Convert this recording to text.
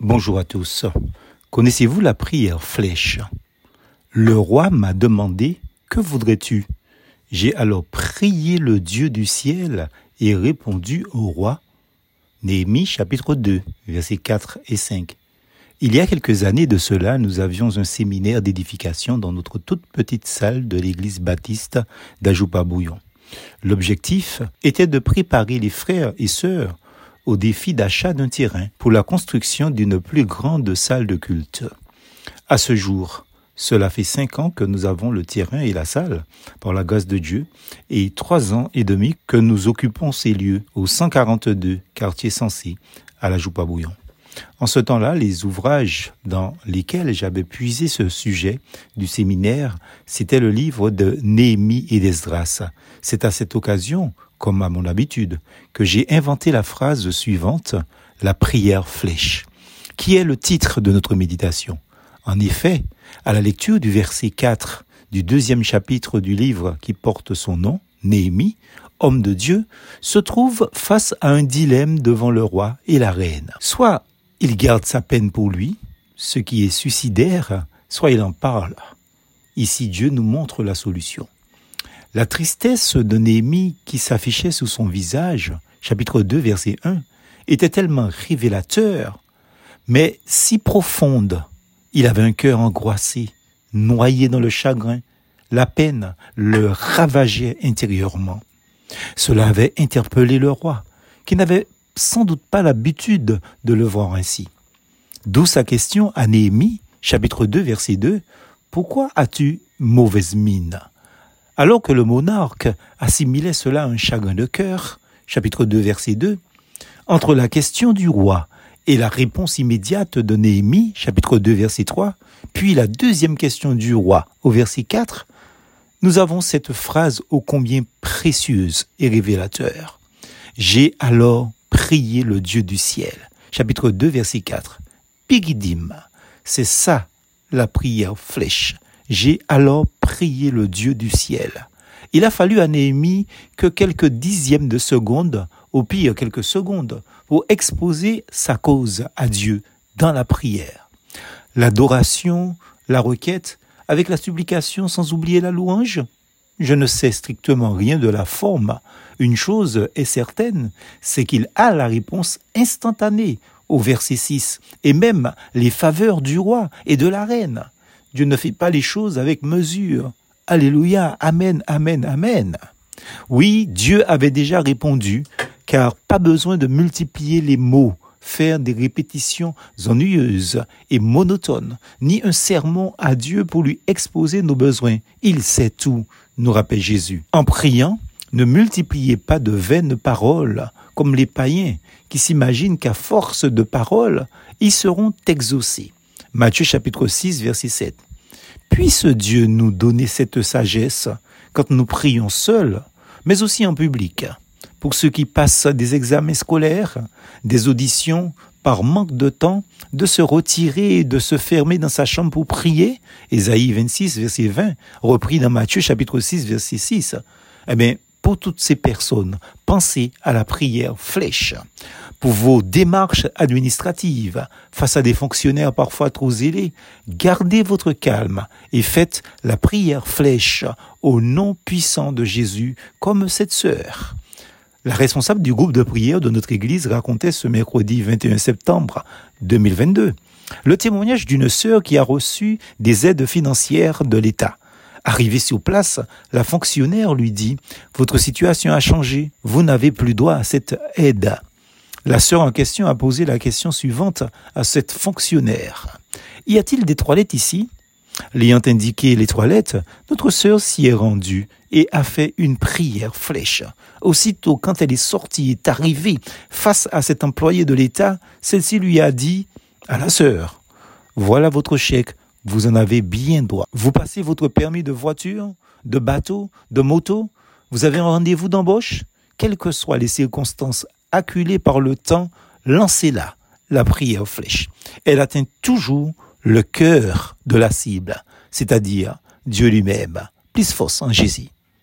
Bonjour à tous. Connaissez-vous la prière flèche? Le roi m'a demandé Que voudrais-tu? J'ai alors prié le Dieu du ciel et répondu au roi. Néhémie chapitre 2, versets 4 et 5. Il y a quelques années de cela, nous avions un séminaire d'édification dans notre toute petite salle de l'église baptiste d'Ajoupa-Bouillon. L'objectif était de préparer les frères et sœurs au défi d'achat d'un terrain pour la construction d'une plus grande salle de culte. À ce jour, cela fait cinq ans que nous avons le terrain et la salle, par la grâce de Dieu, et trois ans et demi que nous occupons ces lieux au 142 quartier Sensé, à la Joupa-Bouillon. En ce temps-là, les ouvrages dans lesquels j'avais puisé ce sujet du séminaire, c'était le livre de Néhémie et d'Esdras. C'est à cette occasion, comme à mon habitude, que j'ai inventé la phrase suivante, la prière flèche, qui est le titre de notre méditation. En effet, à la lecture du verset 4 du deuxième chapitre du livre qui porte son nom, Néhémie, homme de Dieu, se trouve face à un dilemme devant le roi et la reine. Soit il garde sa peine pour lui, ce qui est suicidaire, soit il en parle. Ici, Dieu nous montre la solution. La tristesse de Néhémie qui s'affichait sous son visage, chapitre 2, verset 1, était tellement révélateur, mais si profonde. Il avait un cœur angoissé, noyé dans le chagrin. La peine le ravageait intérieurement. Cela avait interpellé le roi, qui n'avait sans doute pas l'habitude de le voir ainsi. D'où sa question à Néhémie, chapitre 2, verset 2, Pourquoi as-tu mauvaise mine? Alors que le monarque assimilait cela à un chagrin de cœur, chapitre 2, verset 2, entre la question du roi et la réponse immédiate de Néhémie, chapitre 2, verset 3, puis la deuxième question du roi au verset 4, nous avons cette phrase ô combien précieuse et révélateur. J'ai alors prier le Dieu du ciel. Chapitre 2, verset 4. Pigidim, c'est ça la prière flèche. J'ai alors prié le Dieu du ciel. Il a fallu à Néhémie que quelques dixièmes de seconde, au pire quelques secondes, pour exposer sa cause à Dieu dans la prière. L'adoration, la requête, avec la supplication sans oublier la louange, je ne sais strictement rien de la forme. Une chose est certaine, c'est qu'il a la réponse instantanée au verset 6, et même les faveurs du roi et de la reine. Dieu ne fait pas les choses avec mesure. Alléluia, Amen, Amen, Amen. Oui, Dieu avait déjà répondu, car pas besoin de multiplier les mots, faire des répétitions ennuyeuses et monotones, ni un sermon à Dieu pour lui exposer nos besoins. Il sait tout, nous rappelle Jésus. En priant, ne multipliez pas de vaines paroles, comme les païens, qui s'imaginent qu'à force de paroles, ils seront exaucés. Matthieu chapitre 6, verset 7. Puisse Dieu nous donner cette sagesse quand nous prions seuls, mais aussi en public pour ceux qui passent des examens scolaires, des auditions, par manque de temps, de se retirer et de se fermer dans sa chambre pour prier, Ésaïe 26, verset 20, repris dans Matthieu chapitre 6, verset 6, eh bien, pour toutes ces personnes, pensez à la prière flèche. Pour vos démarches administratives, face à des fonctionnaires parfois trop zélés, gardez votre calme et faites la prière flèche au nom puissant de Jésus comme cette sœur. La responsable du groupe de prière de notre église racontait ce mercredi 21 septembre 2022 le témoignage d'une sœur qui a reçu des aides financières de l'État. Arrivée sur place, la fonctionnaire lui dit Votre situation a changé, vous n'avez plus droit à cette aide. La sœur en question a posé la question suivante à cette fonctionnaire. Y a-t-il des toilettes ici? L'ayant indiqué les toilettes, notre sœur s'y est rendue et a fait une prière flèche. Aussitôt, quand elle est sortie, est arrivée face à cet employé de l'État, celle-ci lui a dit à la sœur, voilà votre chèque, vous en avez bien droit. Vous passez votre permis de voiture, de bateau, de moto, vous avez un rendez-vous d'embauche, quelles que soient les circonstances acculées par le temps, lancez-la, la prière flèche. Elle atteint toujours le cœur de la cible, c'est-à-dire Dieu lui-même. Plus force en Jésus.